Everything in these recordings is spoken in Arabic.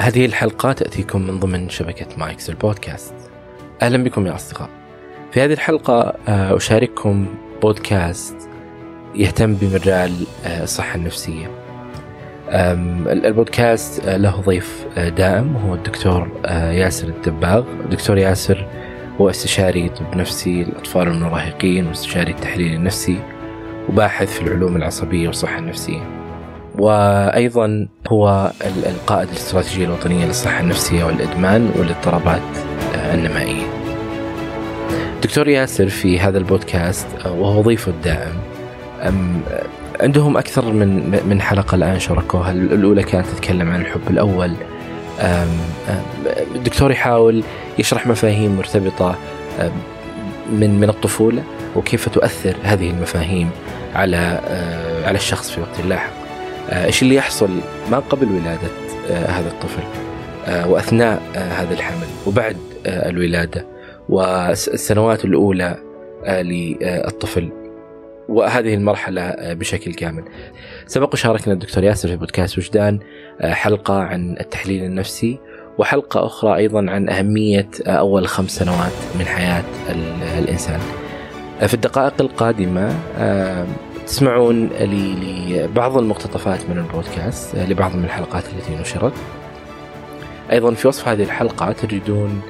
هذه الحلقة تأتيكم من ضمن شبكة مايكس البودكاست. أهلا بكم يا أصدقاء. في هذه الحلقة آه، أشارككم بودكاست يهتم بمجال آه، الصحة النفسية. البودكاست آه، له ضيف دائم وهو الدكتور ياسر الدباغ. الدكتور ياسر هو استشاري طب نفسي للأطفال والمراهقين واستشاري التحليل النفسي وباحث في العلوم العصبية والصحة النفسية. وأيضا هو القائد الاستراتيجيه الوطنية للصحة النفسية والإدمان والاضطرابات آه، النمائية. دكتور ياسر في هذا البودكاست آه، وهو ضيفه الدائم عندهم أكثر من من حلقة الآن شاركوها، الأولى كانت تتكلم عن الحب الأول. الدكتور يحاول يشرح مفاهيم مرتبطة من من الطفولة وكيف تؤثر هذه المفاهيم على آه، على الشخص في وقت لاحق. آه، إيش اللي يحصل؟ ما قبل ولادة آه، هذا الطفل آه، وأثناء هذا الحمل وبعد الولادة والسنوات الأولى للطفل وهذه المرحلة بشكل كامل. سبق وشاركنا الدكتور ياسر في بودكاست وجدان حلقة عن التحليل النفسي وحلقة أخرى أيضا عن أهمية أول خمس سنوات من حياة الإنسان. في الدقائق القادمة تسمعون لبعض المقتطفات من البودكاست لبعض من الحلقات التي نشرت. أيضا في وصف هذه الحلقة تجدون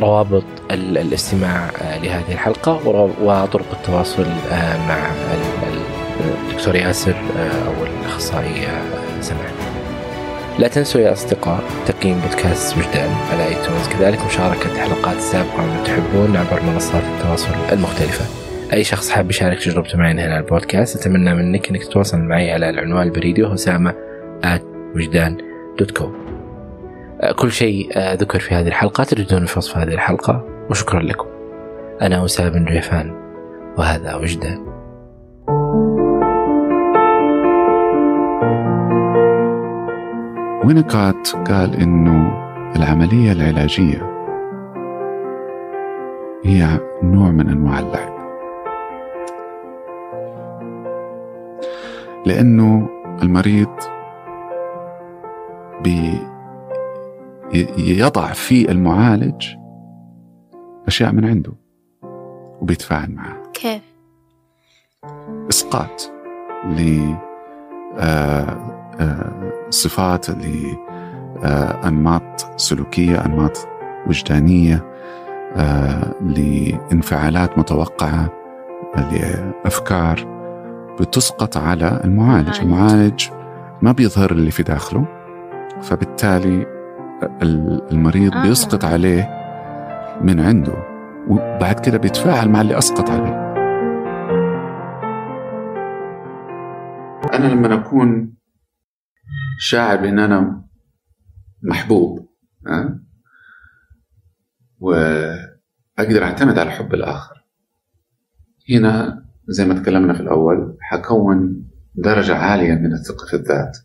روابط الاستماع لهذه الحلقة وطرق التواصل مع الدكتور ياسر أو الأخصائي سماح لا تنسوا يا أصدقاء تقييم بودكاست وجدان على iTunes كذلك مشاركة حلقات سابقة من تحبون عبر منصات التواصل المختلفة. أي شخص حاب يشارك تجربته معي هنا البودكاست أتمنى منك إنك تتواصل معي على العنوان البريدي وهو اسامه وجدان dot com كل شيء آه، ذكر في هذه الحلقة تجدون في وصف هذه الحلقة. وشكرا لكم. أنا أسامة بن ريفان وهذا وجدان. وينكات قال إنه العملية العلاجية هي نوع من أنواع اللعب. لأنه المريض بي يضع في المعالج أشياء من عنده وبيتفاعل معها كيف؟ إسقاط لصفات آه، آه، لأنماط آه، سلوكية أنماط وجدانية لإنفعالات متوقعة لأفكار بتسقط على المعالج المعالج ما بيظهر اللي في داخله فبالتالي المريض آه. بيسقط عليه من عنده وبعد كده بيتفاعل مع اللي أسقط عليه أنا لما أكون شاعر بأن أنا محبوب أه؟ وأقدر أعتمد على حب الآخر هنا زي ما تكلمنا في الأول حكون درجة عالية من الثقة في الذات.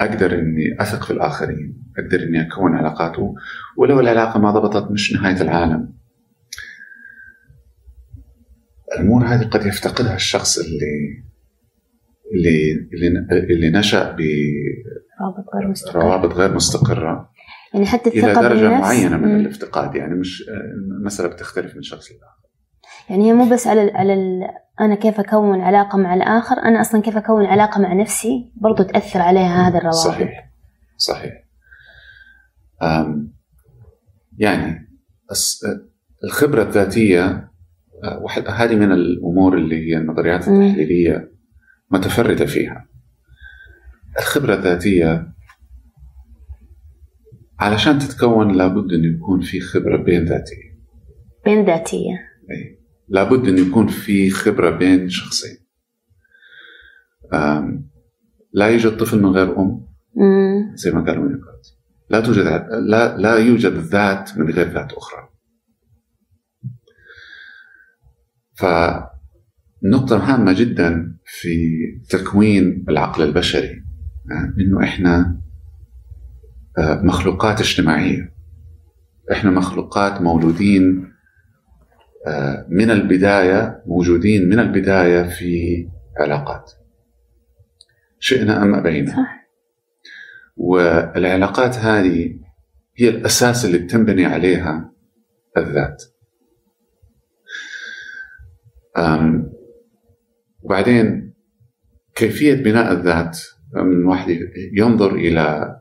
أقدر إني أثق في الآخرين أقدر إني أكون علاقات ولو العلاقة ما ضبطت مش نهاية العالم. الأمور هذه قد يفتقدها الشخص اللي اللي اللي, اللي نشأ ب روابط غير مستقرة روابط غير مستقرة. يعني حتى الثقة إلى درجة بالنفس. معينة من م. الافتقاد. يعني مش المسألة بتختلف من شخص لآخر. يعني هي مو بس على على ال... أنا كيف أكون علاقة مع الآخر أنا أصلا كيف أكون علاقة مع نفسي برضو تأثر عليها هذا الروابط. صحيح صحيح. أم يعني الخبرة الذاتية واحد هذه من الأمور اللي هي النظريات التحليلية متفردة فيها. الخبرة الذاتية علشان تتكون لابد أن يكون في خبرة بين ذاتية. بين ذاتية. أي. لابد أن يكون في خبرة بين شخصين. لا يوجد طفل من غير أم زي ما قالوا وينيكوت لا توجد لا لا يوجد ذات من غير ذات أخرى. فنقطة هامة جدا في تكوين العقل البشري إنه إحنا آه، مخلوقات اجتماعية. إحنا مخلوقات مولودين آه، من البداية موجودين من البداية في علاقات. شئنا أم أبينا. صح. والعلاقات هذه هي الأساس اللي بتنبني عليها الذات. أم وبعدين كيفية بناء الذات من واحد ينظر إلى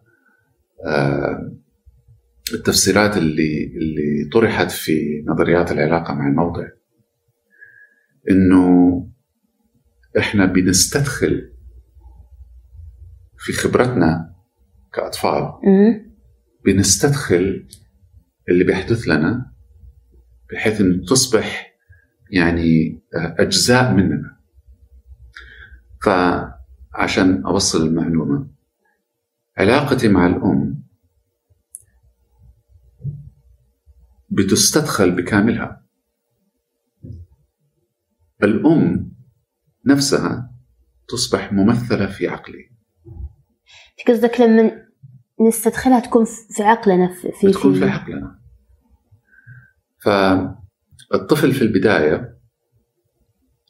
التفسيرات اللي اللي طرحت في نظريات العلاقة مع الموضع. إنه إحنا بنستدخل في خبرتنا كأطفال. بنستدخل اللي بيحدث لنا بحيث إنه تصبح يعني أجزاء مننا. فعشان أوصل المعلومة علاقتي مع الأم بتستدخل بكاملها. الأم نفسها تصبح ممثلة في عقلي. قصدك لما نستدخلها تكون في عقلنا في في تكون في عقلنا. فالطفل في البداية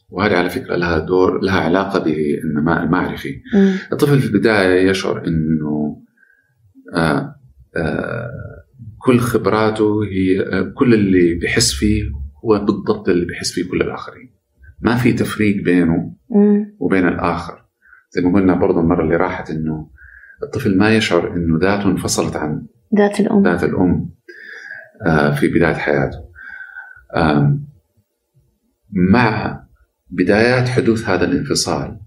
وهذه على فكرة لها دور لها علاقة بالنماء المعرفي. الطفل في البداية يشعر أنه آه آه كل خبراته هي كل اللي بيحس فيه هو بالضبط اللي بيحس فيه كل الآخرين. ما في تفريق بينه وبين الآخر. زي ما قلنا برضه المرة اللي راحت إنه الطفل ما يشعر إنه ذاته انفصلت عن ذات الأم. ذات الأم آه، في بداية حياته. مع بدايات حدوث هذا الانفصال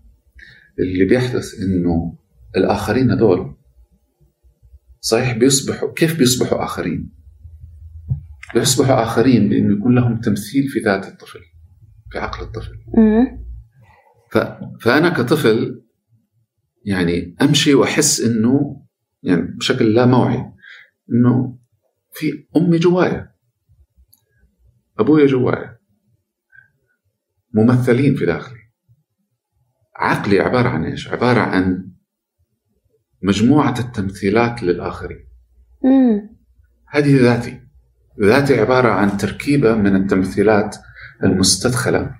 اللي بيحدث إنه الآخرين هذول صحيح بيصبحوا كيف بيصبحوا آخرين؟ بيصبحوا آخرين بأنه يكون لهم تمثيل في ذات الطفل في عقل الطفل. ف... فأنا كطفل يعني أمشي وأحس أنه يعني بشكل لا موعي أنه في أمي جوايا أبويا جوايا ممثلين في داخلي. عقلي عبارة عن إيش؟ عبارة عن مجموعة التمثيلات للآخرين. مم. هذه ذاتي. ذاتي عبارة عن تركيبة من التمثيلات المستدخلة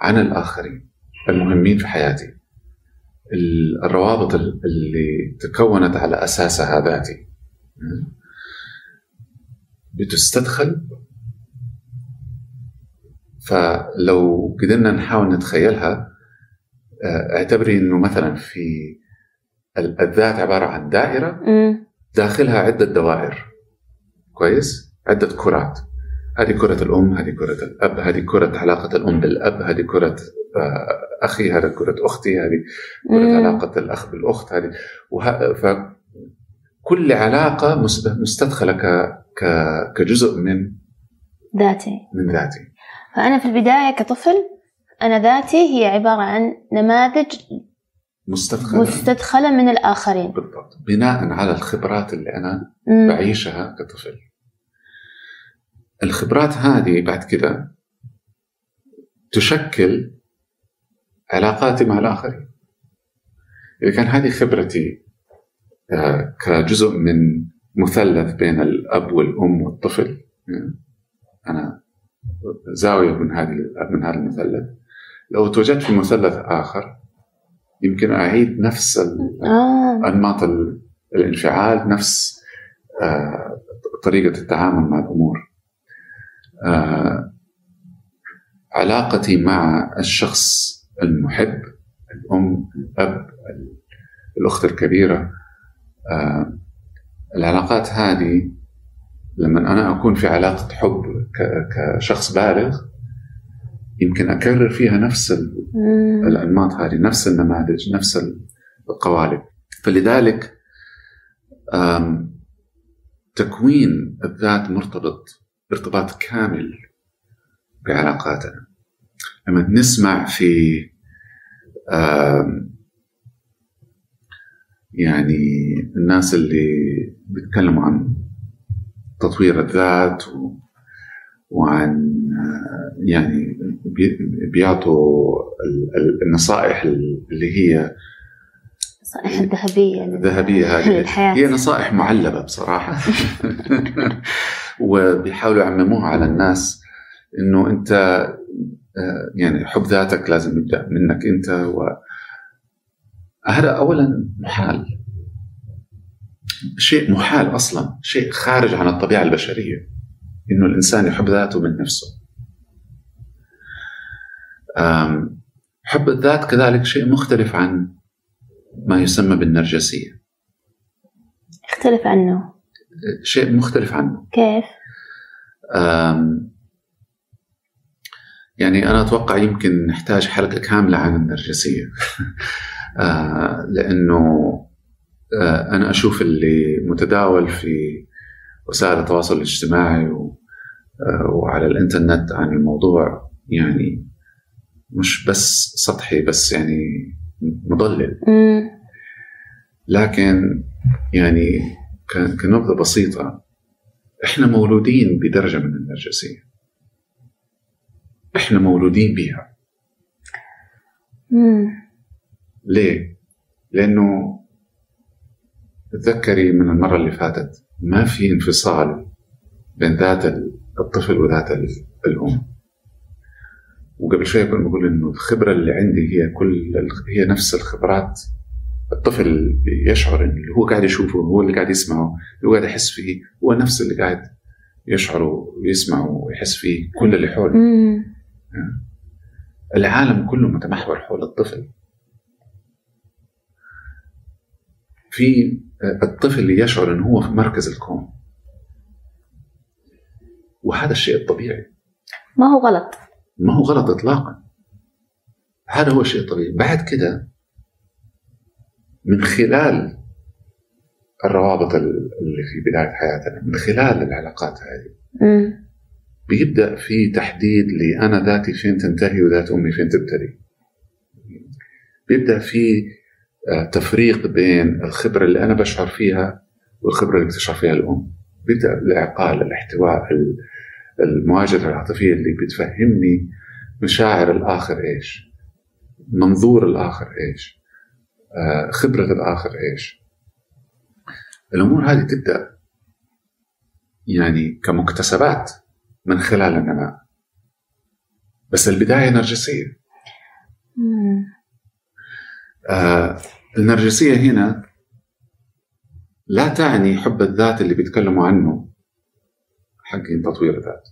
عن الآخرين المهمين في حياتي. الروابط اللي تكونت على أساسها ذاتي. بتستدخل. فلو قدرنا نحاول نتخيلها آه، أعتبري إنه مثلا في الذات عبارة عن دائرة داخلها عدة دوائر. كويس؟ عدة كرات. هذه كرة الأم هذه كرة الأب هذه كرة علاقة الأم بالأب هذه كرة آه، أخي هذه كرة أختي هذه كرة علاقة الأخ بالأخت هذه. وه... فكل علاقة مستدخلة ك... ك... كجزء من ذاتي. من ذاتي. فأنا في البداية كطفل أنا ذاتي هي عبارة عن نماذج مستدخلة. مستدخلة من الآخرين. بالضبط. بناء على الخبرات اللي أنا مم. بعيشها كطفل. الخبرات هذه بعد كده تشكل علاقاتي مع الآخرين. إذا كان هذه خبرتي آه، كجزء من مثلث بين الأب والأم والطفل أنا زاوية من هذه من هذا المثلث. لو توجدت في مثلث آخر يمكن أعيد نفس آه. أنماط الانفعال نفس آه، طريقة التعامل مع الأمور آه، علاقتي مع الشخص المحب الأم الأب الأخت الكبيرة العلاقات هذه لما أنا أكون في علاقة حب كشخص بالغ يمكن أكرر فيها نفس الانماط هذه نفس النماذج نفس القوالب. فلذلك تكوين الذات مرتبط ارتباط كامل بعلاقاتنا. لما نسمع في يعني الناس اللي بيتكلموا عن تطوير الذات وعن يعني بيعطوا النصائح اللي هي النصائح الذهبية الذهبية هذه. هي نصائح معلبة بصراحة. وبيحاولوا يعمموها على الناس إنه أنت آه، يعني حب ذاتك لازم يبدأ منك أنت. و هذا اولا محال. شيء محال أصلا شيء خارج عن الطبيعة البشرية إنه الإنسان يحب ذاته من نفسه. حب الذات كذلك شيء مختلف عن ما يسمى بالنرجسية. اختلف عنه. شيء مختلف عنه. كيف؟ يعني أنا أتوقع يمكن نحتاج حلقة كاملة عن النرجسية. آه، لأنه آه، أنا أشوف اللي متداول في وسائل التواصل الاجتماعي آه، وعلى الإنترنت عن الموضوع يعني مش بس سطحي بس يعني مضلل. لكن يعني كنبذة بسيطة. إحنا مولودين بدرجة من النرجسية. إحنا مولودين بها ليه؟ لأنه تذكري من المرة اللي فاتت ما في انفصال بين ذات الطفل وذات الأم. وقبل شوية كنت بقول إنه الخبرة اللي عندي هي كل هي نفس الخبرات. الطفل يشعر إن اللي هو قاعد يشوفه هو اللي قاعد يسمعه اللي هو قاعد يحس فيه هو نفس اللي قاعد يشعر ويسمع ويحس فيه كل اللي حوله. العالم كله متمحور حول الطفل. في الطفل اللي يشعر انه هو في مركز الكون. وهذا الشيء الطبيعي. ما هو غلط. ما هو غلط اطلاقا. هذا هو الشيء الطبيعي بعد كده من خلال الروابط اللي في بداية حياتنا من خلال العلاقات هذه بيبدأ في تحديد لي أنا ذاتي فين تنتهي وذات أمي فين تبتدي. بيبدأ في آه، تفريق بين الخبرة اللي أنا بشعر فيها والخبرة اللي بتشعر فيها الأم. بيبدأ الإعقال الاحتواء المواجهة العاطفية اللي بتفهمني مشاعر الآخر إيش منظور الآخر إيش آه، خبرة الآخر إيش. الأمور هذه تبدأ يعني كمكتسبات من خلال النماء بس البداية نرجسية. آه النرجسية هنا لا تعني حب الذات اللي بيتكلموا عنه. حق تطوير الذات.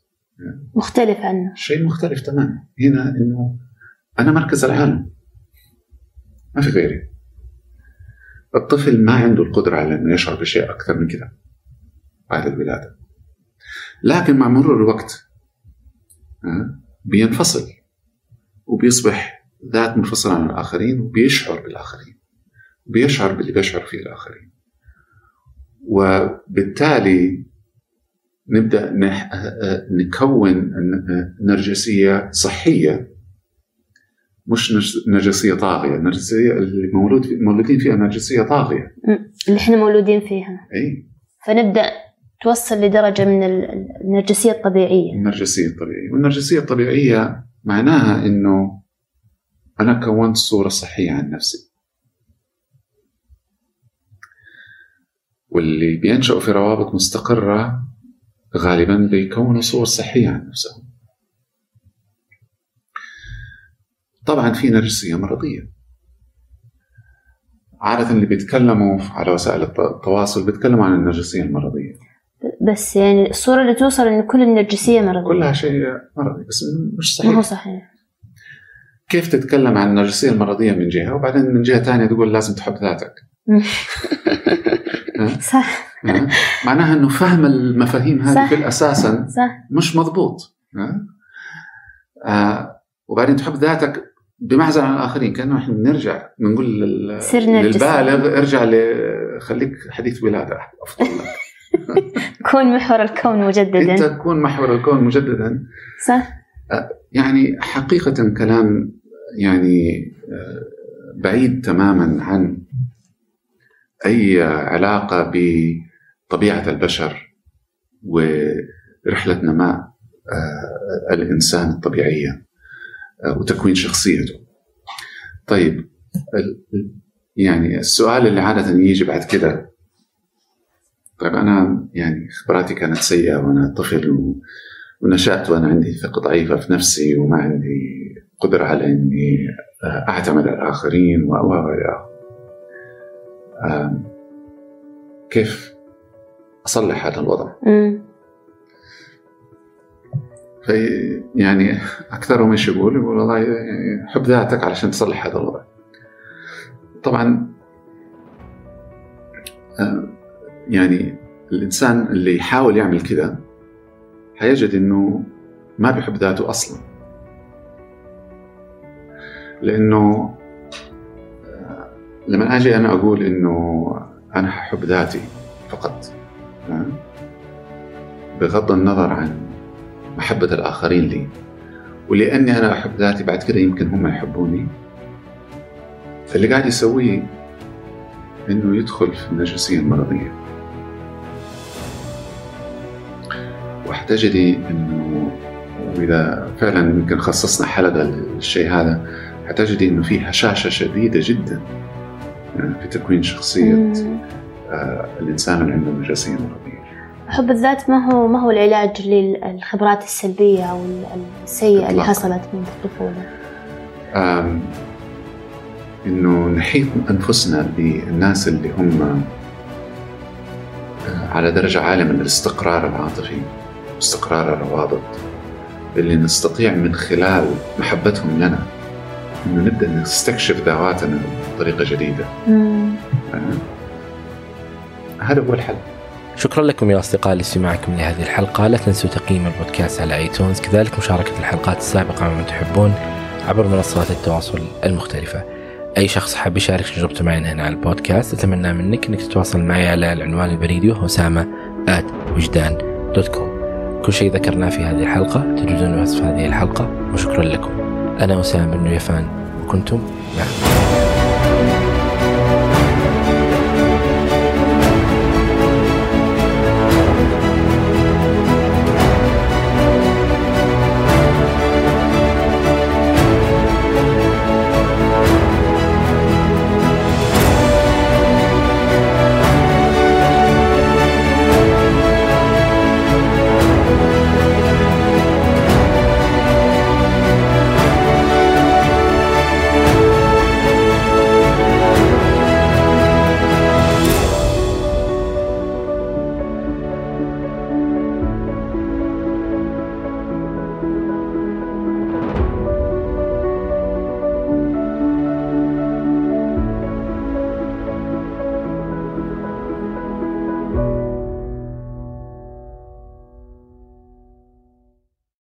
مختلف عنه. شيء مختلف تماما. هنا إنه أنا مركز العالم. ما في غيري. الطفل ما عنده القدرة على إنه يشعر بشيء أكثر من كذا. بعد الولادة لكن مع مرور الوقت بينفصل. وبيصبح ذات منفصلة عن الآخرين وبيشعر بالآخرين. بيشعر باللي بيشعر فيه الآخرين. وبالتالي نبدأ نكون نرجسية صحية مش نرجسية طاغية. النرجسية اللي مولود مولودين فيها نرجسية طاغية. اللي إحنا مولودين فيها. إي. فنبدأ توصل لدرجة من النرجسية الطبيعية. النرجسية الطبيعية. والنرجسية الطبيعية معناها أنه أنا كونت صورة صحية عن نفسي. واللي بينشأوا في روابط مستقرة غالبا بيكونوا صور صحية عن نفسهم طبعا في نرجسية مرضية عادة اللي بيتكلموا على وسائل التواصل بيتكلموا عن النرجسية المرضية بس يعني الصورة اللي توصل إن كل النرجسية مرضية كلها شيء مرضي بس مش صحيح. ما هو صحيح. كيف تتكلم عن النرجسية المرضية من جهة؟ وبعدين من جهة ثانية تقول لازم تحب ذاتك. صح. معناها إنه فهم المفاهيم هذه في صح. مش مضبوط. آه وبعدين تحب ذاتك بمعزل عن الآخرين كأنه إحنا بنرجع بنقول للبالغ ارجع خليك حديث ولادة أفضل لك كون محور الكون مجددا. أنت تكون محور الكون مجددا. صح. يعني حقيقة كلام يعني آه، بعيد تماما عن أي علاقة بطبيعة البشر ورحلة نماء آه، الإنسان الطبيعية آه، وتكوين شخصيته. طيب يعني السؤال اللي عادة يجي بعد كده. طيب أنا يعني خبراتي كانت سيئة وأنا طفل و... ونشأت وأنا عندي ثقة ضعيفة في نفسي وما عندي قدرة على إني أعتمد على الآخرين و كيف أصلح هذا الوضع مم. في يعني اكثرهم إيش يقول؟ يقول والله حب ذاتك علشان تصلح هذا الوضع. طبعا يعني الإنسان اللي يحاول يعمل كذا حيجد إنه ما بيحب ذاته أصلا. لأنه لما أجي أنا أقول إنه أنا ححب ذاتي فقط بغض النظر عن محبة الآخرين لي. ولأني أنا أحب ذاتي بعد كده يمكن هم يحبوني. فاللي قاعد يسويه إنه يدخل في النرجسية المرضية. وحتجدي إنه وإذا فعلا يمكن خصصنا حلقة للشيء هذا حتجدي إنه في هشاشة شديدة جدا. في تكوين شخصية آه الإنسان اللي عنده نرجسية مرضية. حب الذات ما هو ما هو العلاج للخبرات السلبية أو السيئة اللي حصلت من الطفولة؟ إنه نحيط أنفسنا بالناس اللي هم آه، على درجة عالية من الاستقرار العاطفي واستقرار الروابط اللي نستطيع من خلال محبتهم لنا. إنه نبدأ نستكشف ذواتنا بطريقة جديدة. هذا هو الحل. شكرا لكم يا أصدقاء لاستماعكم لهذه الحلقة. لا تنسوا تقييم البودكاست على ايتونز كذلك مشاركة الحلقات السابقة ممن تحبون عبر منصات التواصل المختلفة. أي شخص حاب يشارك تجربته معنا هنا على البودكاست أتمنى منك أنك تتواصل معي على العنوان البريدي وهو أسامة آت وجدان دوت كوم كل شيء ذكرناه في هذه الحلقة تجدونه وصف هذه الحلقة وشكرا لكم. أنا أسامة بن يفان وكنتم معكم